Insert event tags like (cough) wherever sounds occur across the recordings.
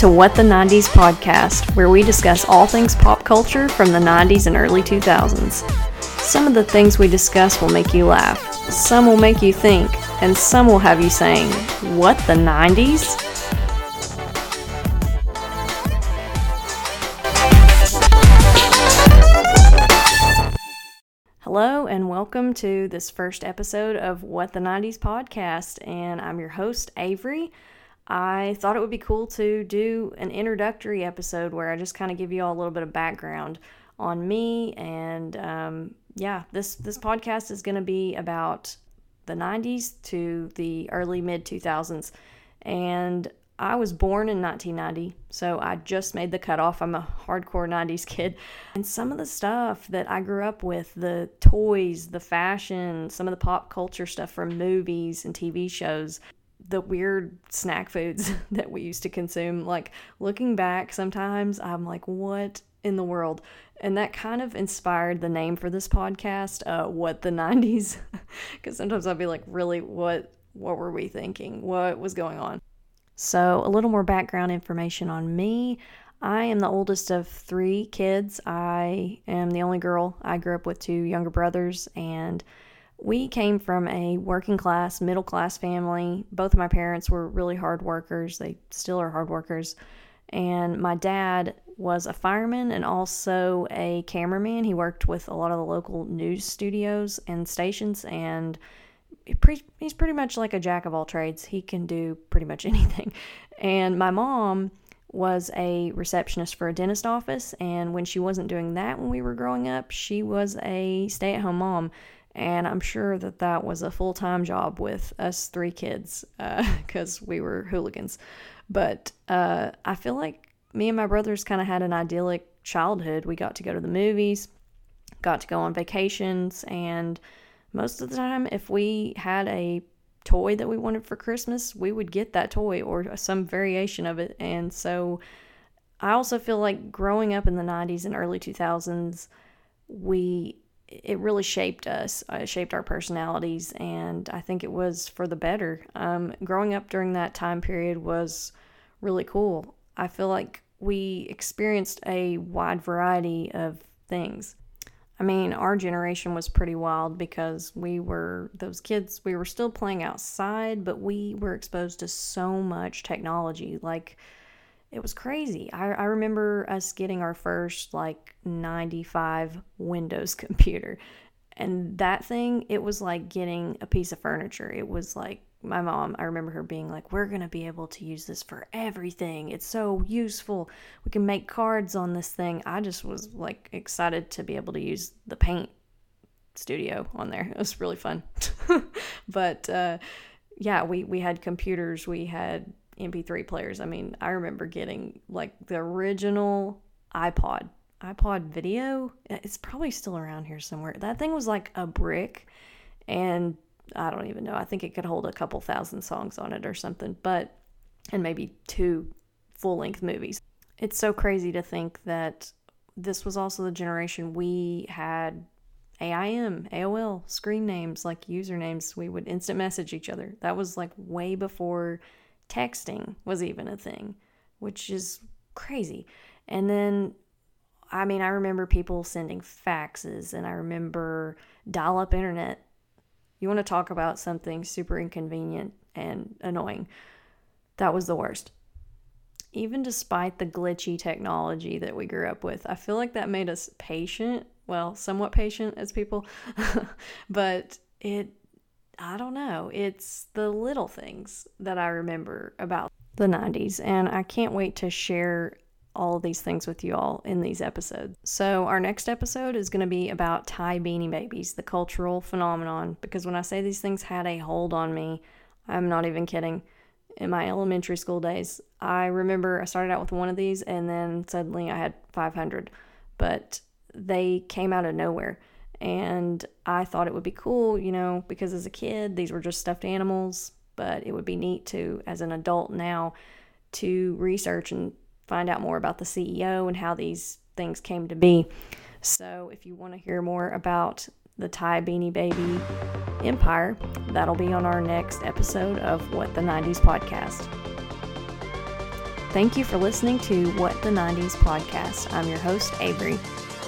to What the 90s podcast, where we discuss all things pop culture from the 90s and early 2000s. Some of the things we discuss will make you laugh, some will make you think, and some will have you saying, What the 90s? Hello, and welcome to this first episode of What the 90s podcast. And I'm your host, Avery. I thought it would be cool to do an introductory episode where I just kind of give you all a little bit of background on me. And um, yeah, this, this podcast is going to be about the 90s to the early mid 2000s. And I was born in 1990, so I just made the cutoff. I'm a hardcore 90s kid. And some of the stuff that I grew up with the toys, the fashion, some of the pop culture stuff from movies and TV shows the weird snack foods (laughs) that we used to consume. Like looking back, sometimes I'm like, what in the world? And that kind of inspired the name for this podcast, uh, What the (laughs) 90s. Because sometimes I'll be like, really, what, what were we thinking? What was going on? So, a little more background information on me. I am the oldest of three kids. I am the only girl. I grew up with two younger brothers, and we came from a working class, middle class family. Both of my parents were really hard workers. They still are hard workers. And my dad was a fireman and also a cameraman. He worked with a lot of the local news studios and stations, and he's pretty much like a jack of all trades. He can do pretty much (laughs) anything. And my mom was a receptionist for a dentist office. And when she wasn't doing that when we were growing up, she was a stay at home mom and I'm sure that that was a full time job with us three kids because uh, (laughs) we were hooligans. But uh, I feel like me and my brothers kind of had an idyllic childhood. We got to go to the movies, got to go on vacations, and most of the time, if we had a toy that we wanted for Christmas, we would get that toy or some variation of it. And so I also feel like growing up in the 90s and early 2000s, we it really shaped us, uh, shaped our personalities, and I think it was for the better. Um, growing up during that time period was really cool. I feel like we experienced a wide variety of things. I mean, our generation was pretty wild because we were those kids, we were still playing outside, but we were exposed to so much technology. Like, it was crazy. I, I remember us getting our first like 95 Windows (laughs) computer. And that thing, it was like getting a piece of furniture. It was like my mom, I remember her being like, We're going to be able to use this for everything. It's so useful. We can make cards on this thing. I just was like excited to be able to use the paint studio on there. It was really fun. (laughs) but uh, yeah, we, we had computers, we had MP3 players. I mean, I remember getting like the original iPod, iPod video. It's probably still around here somewhere. That thing was like a brick, and I don't even know. I think it could hold a couple thousand songs on it or something, but, and maybe two full length movies. It's so crazy to think that this was also the generation we had AIM, AOL, screen names, like usernames. We would instant message each other. That was like way before texting was even a thing, which is crazy. And then, I mean, I remember people sending faxes and I remember dial up internet. You want to talk about something super inconvenient and annoying? That was the worst. Even despite the glitchy technology that we grew up with, I feel like that made us patient. Well, somewhat patient as people, (laughs) but it I don't know. It's the little things that I remember about the 90s, and I can't wait to share all these things with you all in these episodes. So, our next episode is going to be about Ty beanie babies, the cultural phenomenon, because when I say these things had a hold on me, I'm not even kidding. In my elementary school days, I remember I started out with one of these and then suddenly I had 500, but they came out of nowhere. And I thought it would be cool, you know, because as a kid, these were just stuffed animals, but it would be neat to, as an adult now, to research and find out more about the CEO and how these things came to be. So, if you want to hear more about the Ty Beanie Baby empire, that'll be on our next episode of What the 90s podcast. Thank you for listening to What the 90s podcast. I'm your host, Avery.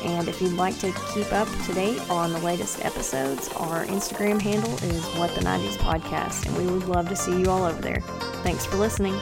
And if you'd like to keep up to date on the latest episodes, our Instagram handle is What the 90s Podcast, and we would love to see you all over there. Thanks for listening.